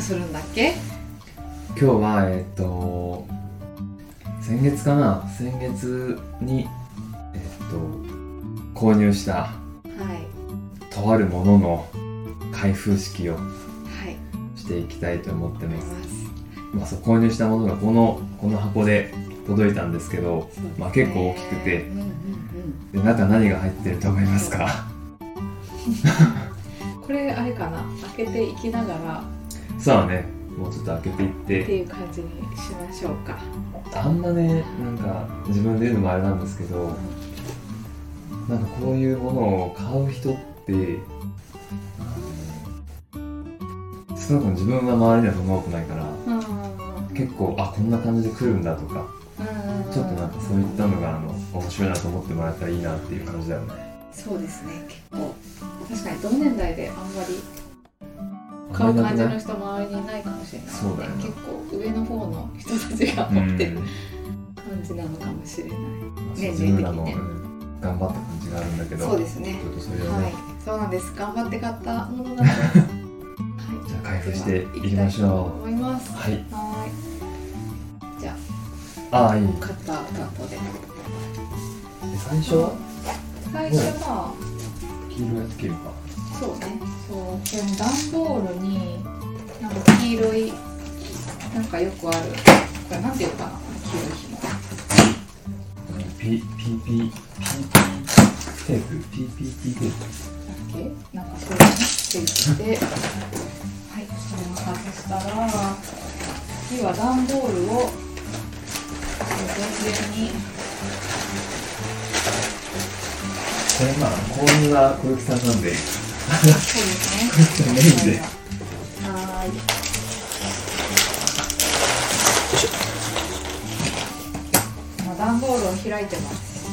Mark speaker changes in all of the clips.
Speaker 1: をするんだっけ？
Speaker 2: 今日はえっ、と先月かな？先月にえっ、と購入した
Speaker 1: はい。
Speaker 2: とあるものの開封式を
Speaker 1: はい。
Speaker 2: していきたいと思ってま。
Speaker 1: ます。す
Speaker 2: まあ、そう購入したものがこのこの箱で届いたんですけど、
Speaker 1: ね。
Speaker 2: まあ、結構大きくて。
Speaker 1: うんうんうん。
Speaker 2: で中何が入ってると思いますか？
Speaker 1: これあれかな？開けていきながら
Speaker 2: そうだねもうちょっと開けていっ
Speaker 1: ってていう感じにしましょうか。
Speaker 2: あんまねなんか自分で言うのもあれなんですけどなんかこういうものを買う人って少なくとも自分は周りにはそんな多くないから
Speaker 1: うん。
Speaker 2: 結構あこんな感じで来るんだとか
Speaker 1: うん。
Speaker 2: ちょっとなんかそういったのがあの面白いなと思ってもらえたらいいなっていう感じだよね。
Speaker 1: そうですね結構。確かに同年代であんまり
Speaker 2: あ
Speaker 1: 買う感じの人周りにいないかもしれない、
Speaker 2: そうだよな。
Speaker 1: 結構上の方の人たちが持ってる感じなのかもしれない、
Speaker 2: うん
Speaker 1: 年齢的にね。
Speaker 2: 頑張った感じがあるんだけど
Speaker 1: そうですね。
Speaker 2: それをね、
Speaker 1: はい。そうなんです。頑張って買ったものなんで。す はい。
Speaker 2: じゃあ開封していきましょう。
Speaker 1: 思います。
Speaker 2: はい。
Speaker 1: はい。じゃ
Speaker 2: ああいい
Speaker 1: あカッター担当で。
Speaker 2: で最初は？
Speaker 1: 最初は、
Speaker 2: 黄色いやつ切るか。
Speaker 1: そうねそうこれ段ボールになんか黄色いなんかよくある。これなんていうかな？黄色い紐だ
Speaker 2: ピピピピテープ PPT テープ
Speaker 1: っけなんかそれがねついてて。はいそれを外したら次は段ボールを全面に。
Speaker 2: これまあこんな小雪さんなんで
Speaker 1: そうですね。
Speaker 2: メインで
Speaker 1: はい。今段ボールを開いてます。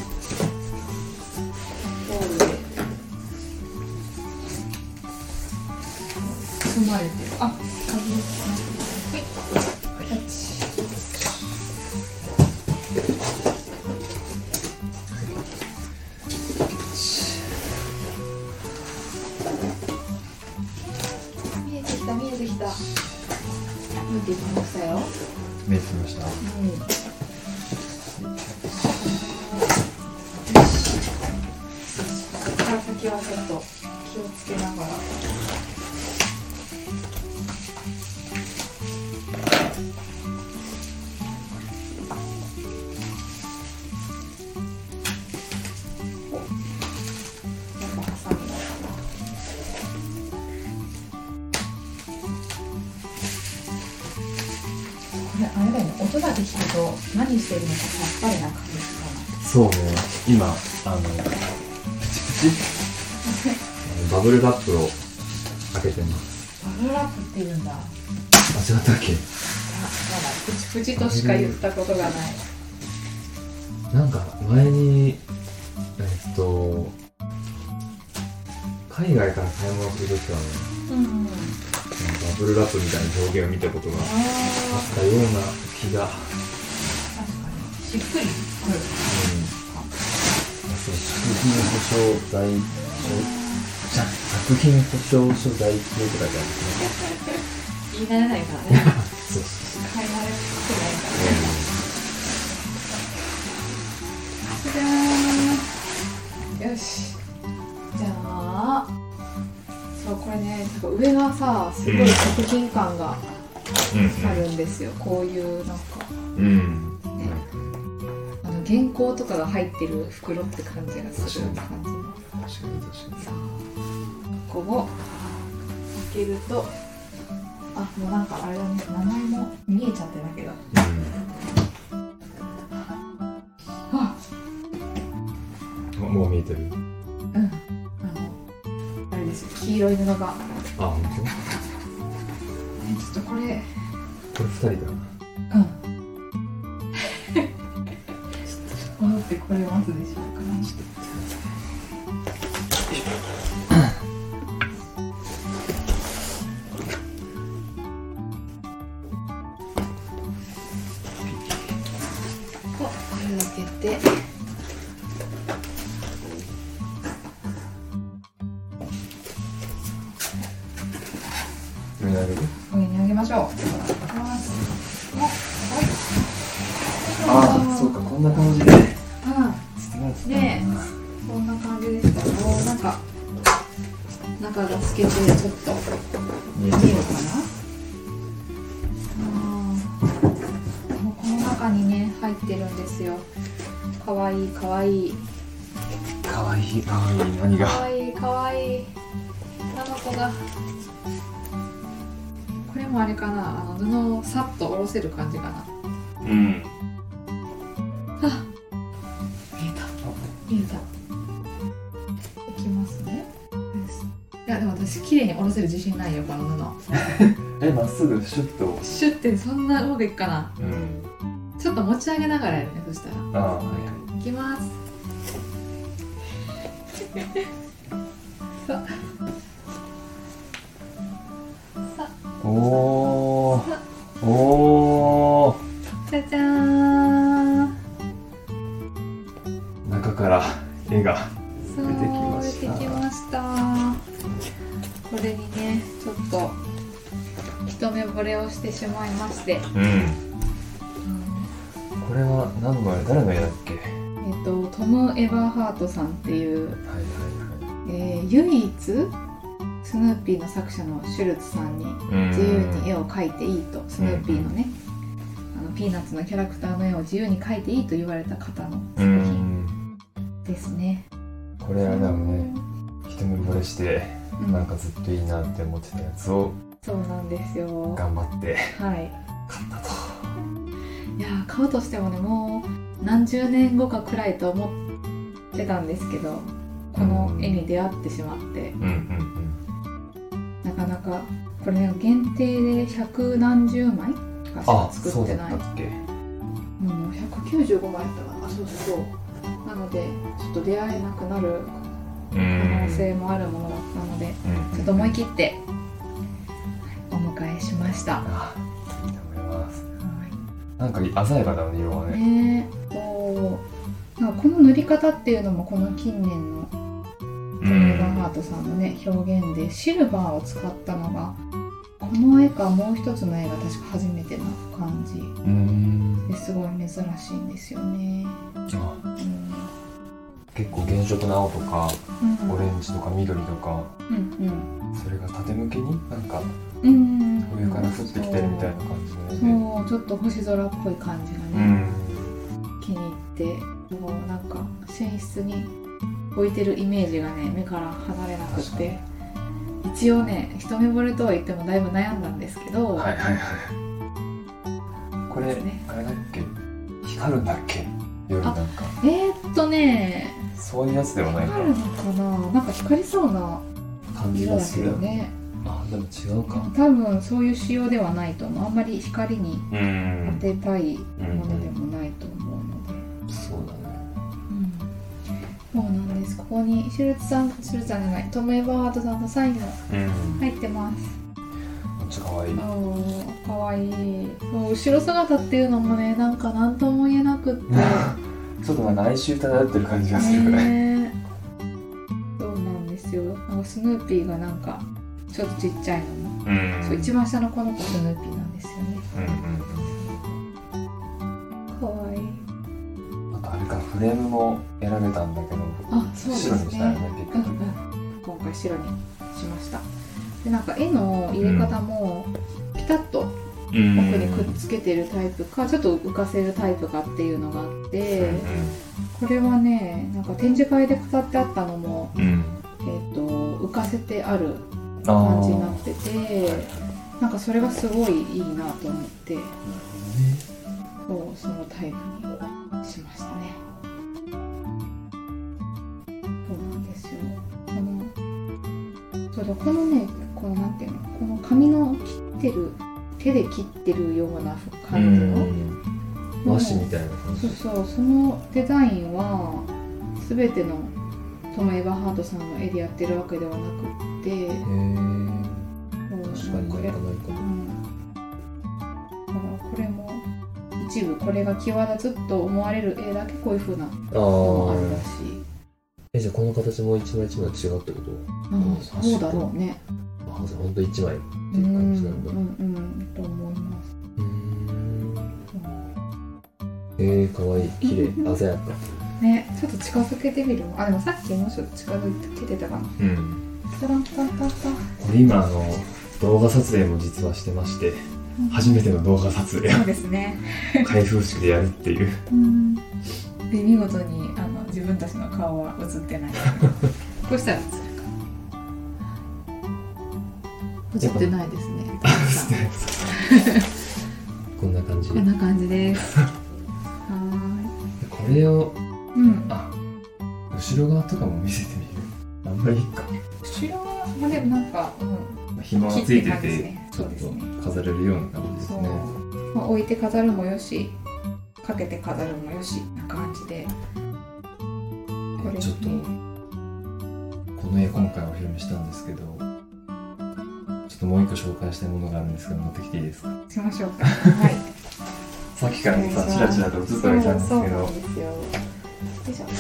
Speaker 1: ボールで包まれてる。あ鍵。見えてきましたよ。
Speaker 2: メイクしました。
Speaker 1: ここから先はちょっと気をつけながら。れだよね音だけ聞くと何してるのかさっぱりな感じ
Speaker 2: そうね今あのプチプチあの バブルラップを開けてます
Speaker 1: バブルラップって言うんだ。あ、
Speaker 2: 間違ったっけ？
Speaker 1: まだプチプチとしか言ったことがない。
Speaker 2: なんか前にえっと海外から買い物するときはね
Speaker 1: うん。
Speaker 2: バブルラップみたいな表現を見たことがあ
Speaker 1: ああ、
Speaker 2: ったような気が。
Speaker 1: しっくりくる。
Speaker 2: そう作品保証代じゃ作品保証書代金とかじゃな
Speaker 1: 言い慣れないからね。
Speaker 2: そう
Speaker 1: 買い慣れてないから。じゃーん。よし。そう、これね、なんか上がさ、すごい作品感があるんですよ。こういう、なんか。
Speaker 2: うん、うん
Speaker 1: ね。あの原稿とかが入ってる袋って感じがする感じの。
Speaker 2: 確かに確か
Speaker 1: さあここ。を開けるとあもうなんかあれだね。名前も見えちゃってたけど
Speaker 2: うん、もう見えてる
Speaker 1: 色い布が。ちょ
Speaker 2: あ本
Speaker 1: っとこれ。
Speaker 2: 当これ二人だ。
Speaker 1: うん
Speaker 2: 上に上げる
Speaker 1: 上に上脱ぎましょう。
Speaker 2: ああそうかこんな感じで。
Speaker 1: うん。ねこんな感じでしたよなんか中が透けてちょっと
Speaker 2: 見え
Speaker 1: るかな？もうこの中にね入ってるんですよ。かわいいかわいい。
Speaker 2: かわいいかわいい何が？
Speaker 1: かわいいかわいい。女の子がこれもあれかな。あの布をさっと下ろせる感じかな。
Speaker 2: うん。
Speaker 1: あ見えた。見えた。いきますね。いやでも私綺麗に下ろせる自信ないよこの
Speaker 2: えまっすぐシュッと。
Speaker 1: 布シュッてそんなうまくいくかな。
Speaker 2: うん。
Speaker 1: ちょっと持ち上げながらやるねそしたら。
Speaker 2: ああはいはい。
Speaker 1: いきます。さ さ
Speaker 2: おおおー。
Speaker 1: じゃじゃーん
Speaker 2: 中から絵が出てきました。
Speaker 1: 出てきました。これにねちょっと一目惚れをしてしまいまして、
Speaker 2: うん。これは何の絵誰の絵だっけ？はい
Speaker 1: えっ、とトム・エバーハートさんっていう、
Speaker 2: はいはい。
Speaker 1: えー唯一スヌーピーの作者のシュルツさんに
Speaker 2: うん。
Speaker 1: 自由に絵を描いていいと。スヌーピーのね、あのピーナッツのキャラクターの絵を自由に描いていいと言われた方の
Speaker 2: う
Speaker 1: 作品
Speaker 2: ん。
Speaker 1: ですね。
Speaker 2: これあれだよね一目惚れして
Speaker 1: うん。
Speaker 2: なんかずっといいなって思ってたやつを
Speaker 1: そうなんですよ。
Speaker 2: 頑張って
Speaker 1: はい。
Speaker 2: 買ったと。
Speaker 1: いやー買うとしてもねもう何十年後かくらいと思ってたんですけどこの絵に出会ってしまって。
Speaker 2: うんうん
Speaker 1: なかなかこれね限定で百何十枚しか
Speaker 2: あ
Speaker 1: 作ってない。
Speaker 2: ったっけ？
Speaker 1: うん、195枚やったかな。あそうそうなのでちょっと出会えなくなる
Speaker 2: う
Speaker 1: 可
Speaker 2: ん
Speaker 1: 能性もあるものだったので
Speaker 2: うん。
Speaker 1: ちょっと思い切ってお迎えしました、は
Speaker 2: あいいと思います。なんか鮮やかだね色が
Speaker 1: い、
Speaker 2: ね
Speaker 1: ねなんかこの塗り方っていうのもこの近年の
Speaker 2: う
Speaker 1: トム・エバーハートさんのね表現でシルバーを使ったのがこの絵かもう一つの絵が確か初めてな感じ。
Speaker 2: うん。
Speaker 1: ですごい珍しいん。ですよね。
Speaker 2: あ
Speaker 1: うん
Speaker 2: 結構原色の青とか
Speaker 1: うん。
Speaker 2: オレンジとか緑とか
Speaker 1: うん
Speaker 2: それが縦向けになんか
Speaker 1: うんうん
Speaker 2: 上から降ってきてるみたいな感じで。
Speaker 1: そうちょっと星空っぽい感じが
Speaker 2: う
Speaker 1: ね、
Speaker 2: ん。
Speaker 1: 気に入ってもうなんか寝室に置いてるイメージがね目から離れなく
Speaker 2: 確
Speaker 1: て。一応ね一目惚れとは言ってもだいぶ悩んだんですけど、
Speaker 2: はいはいはい。これ、
Speaker 1: ね。
Speaker 2: あれだっけ？光るんだっけ？夜なんか。
Speaker 1: えー、っとね。
Speaker 2: そういうやつではないか
Speaker 1: 光るのかな？なんか光りそうな
Speaker 2: 感じがする。
Speaker 1: けどね。
Speaker 2: あでも違うか。
Speaker 1: 多分そういう仕様ではないと思う。あんまり光に
Speaker 2: うん。
Speaker 1: 当てたいものでもないと
Speaker 2: そう
Speaker 1: なんです。ここにシュルツさんシュルツさんじゃないトム・エバートさんのサインも
Speaker 2: うん。
Speaker 1: 入ってます。
Speaker 2: めっちゃ可愛い。
Speaker 1: おーかわいい。そう後ろ姿っていうのもねなんか何とも言えなくって。
Speaker 2: ちょっとなんか哀愁漂ってる感じがする。ぐらい、
Speaker 1: ねそうなんですよ。なんかスヌーピーがなんかちょっとちっちゃいのも、
Speaker 2: うん。
Speaker 1: そう一番下のこの子スヌーピーなんですよね。
Speaker 2: うんあとあれかフレームも選べたんだけど
Speaker 1: あそうです
Speaker 2: 白にしたよ
Speaker 1: ね
Speaker 2: ね結局。
Speaker 1: うんうん今回白にしました。でなんか絵の入れ方もピタッと
Speaker 2: う
Speaker 1: 奥にくっつけてるタイプかちょっと浮かせるタイプかっていうのがあって、これはねなんか展示会で飾ってあったのも、
Speaker 2: うん。うん
Speaker 1: えー、と浮かせてある感じになっててなんかそれがすごいいいなと思ってそうそのタイプにしましたね。そうなんですよ。このそうだこのねこのなんていうのこの紙の切ってる手で切ってるような感じの、
Speaker 2: 和紙みたいな感じ。
Speaker 1: そうそうそのデザインは全てのトム・エバーハートさんの絵でやってるわけではなくって
Speaker 2: へえ確かに
Speaker 1: これうん。だからこれも一部これが際立つと思われる絵だけこういう風なのもあるらしい。
Speaker 2: えじゃあこの形も一枚一枚違うってこと？
Speaker 1: うん
Speaker 2: 確かに
Speaker 1: そうだろうね。
Speaker 2: ああじゃあほんと1枚って
Speaker 1: う
Speaker 2: いう感
Speaker 1: ん
Speaker 2: じなんだ。
Speaker 1: うんうんと思います
Speaker 2: うーん。えー、かわい。い綺麗。鮮やか。
Speaker 1: ねちょっと近づけてみる。あでもさっきもうちょっと近づけてたかな。
Speaker 2: うん。
Speaker 1: タランタンタンタン
Speaker 2: これ今あの動画撮影も実はしてまして初めての動画撮影を
Speaker 1: そうですね。
Speaker 2: 開封式でやるっていう。
Speaker 1: うん。で見事にあの自分たちの顔は映ってない。こうしたら映るか。映ってないですね。
Speaker 2: こんな感じ。
Speaker 1: こんな感じです。は
Speaker 2: これを
Speaker 1: うん。
Speaker 2: あ後ろ側とかも見せてみる？あんまりいいか。
Speaker 1: 後ろはまあでもなんか、うん、
Speaker 2: 紐がついて
Speaker 1: てね。
Speaker 2: ちょっと
Speaker 1: そうですね
Speaker 2: 飾れるような感じですね。
Speaker 1: まあ、置いて飾るもよしかけて飾るもよしな感じで。これ
Speaker 2: えちょっとこの絵今回お披露目したんですけどちょっともう一個紹介したいものがあるんですけど持ってきていいですか？
Speaker 1: しましょうか。はい。
Speaker 2: さっきからさチラチラと映ってはいたんですけど。
Speaker 1: よ。よいしょ。ちょ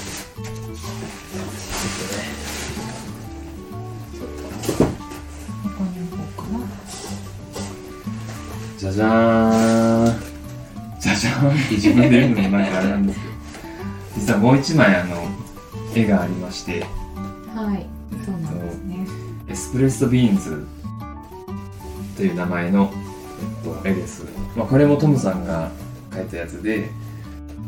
Speaker 2: じゃーんじゃじゃーんって自分で言うのもなんかあれなんですけど実はもう一枚あの絵がありまして
Speaker 1: はいそうなんですね。
Speaker 2: エスプレッソビーンズという名前の、えっと、絵です、まあ、これもトムさんが描いたやつで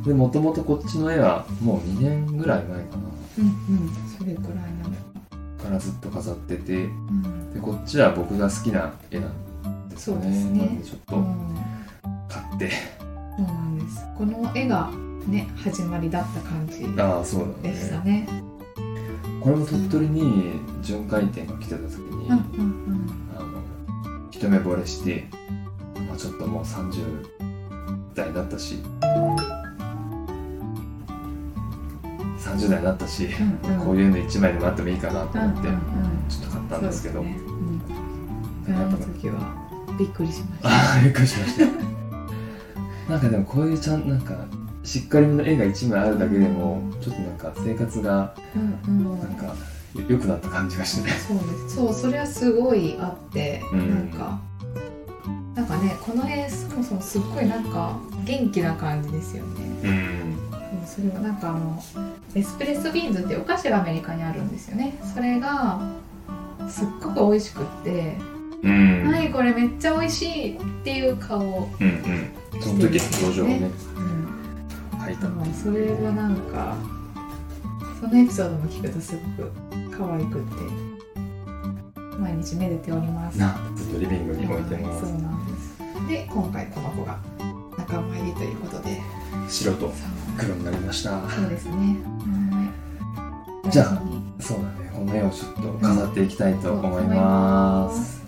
Speaker 2: でもともとこっちの絵はもう2年ぐらい前かな。
Speaker 1: うんうんそれくらいなの
Speaker 2: からずっと飾ってて
Speaker 1: うん。
Speaker 2: でこっちは僕が好きな絵なんですよね。
Speaker 1: そうですね
Speaker 2: ちょっと
Speaker 1: うん。
Speaker 2: 買って、
Speaker 1: そうなんです。この絵がね始まりだった感じでした
Speaker 2: ね。
Speaker 1: ね
Speaker 2: これも鳥取に巡回展が来てた時に、
Speaker 1: うんうん
Speaker 2: あの一目惚れして、まあ、ちょっともう30代だったし30代だったし、
Speaker 1: うんうん。
Speaker 2: こういうの1枚でもあってもいいかなと思って、
Speaker 1: うんうん
Speaker 2: ちょっと買ったんですけど。
Speaker 1: ね。うん、あの時はびっくりしました。
Speaker 2: びっくりしました。なんかでもこういうちゃんなんかしっかりめの絵が1枚あるだけでもちょっとなんか生活が
Speaker 1: うんうん。
Speaker 2: なんか良くなった感じがしてね。
Speaker 1: そうです。そうそれはすごいあって、
Speaker 2: うん。
Speaker 1: なんかなんかねこの絵そもそもすっごいなんか元気な感じですよね。
Speaker 2: うん。
Speaker 1: それはなんかあのエスプレッソビーンズってお菓子がアメリカにあるんですよね。それがすっごく美味しくって
Speaker 2: うん「
Speaker 1: はいこれめっちゃ美味しい」っていう顔。を、
Speaker 2: うんうん。その時の表情をね。
Speaker 1: うん、それはなんかそのエピソードも聞くとすごく可愛くって毎日めでております。
Speaker 2: なずっとリビングに置いてます。
Speaker 1: そうなんです。で今回この子が仲間入りということで。
Speaker 2: 白と黒になりました。
Speaker 1: そうですね。はい。
Speaker 2: じゃあそうだね。この絵をちょっと飾っていきたいと思います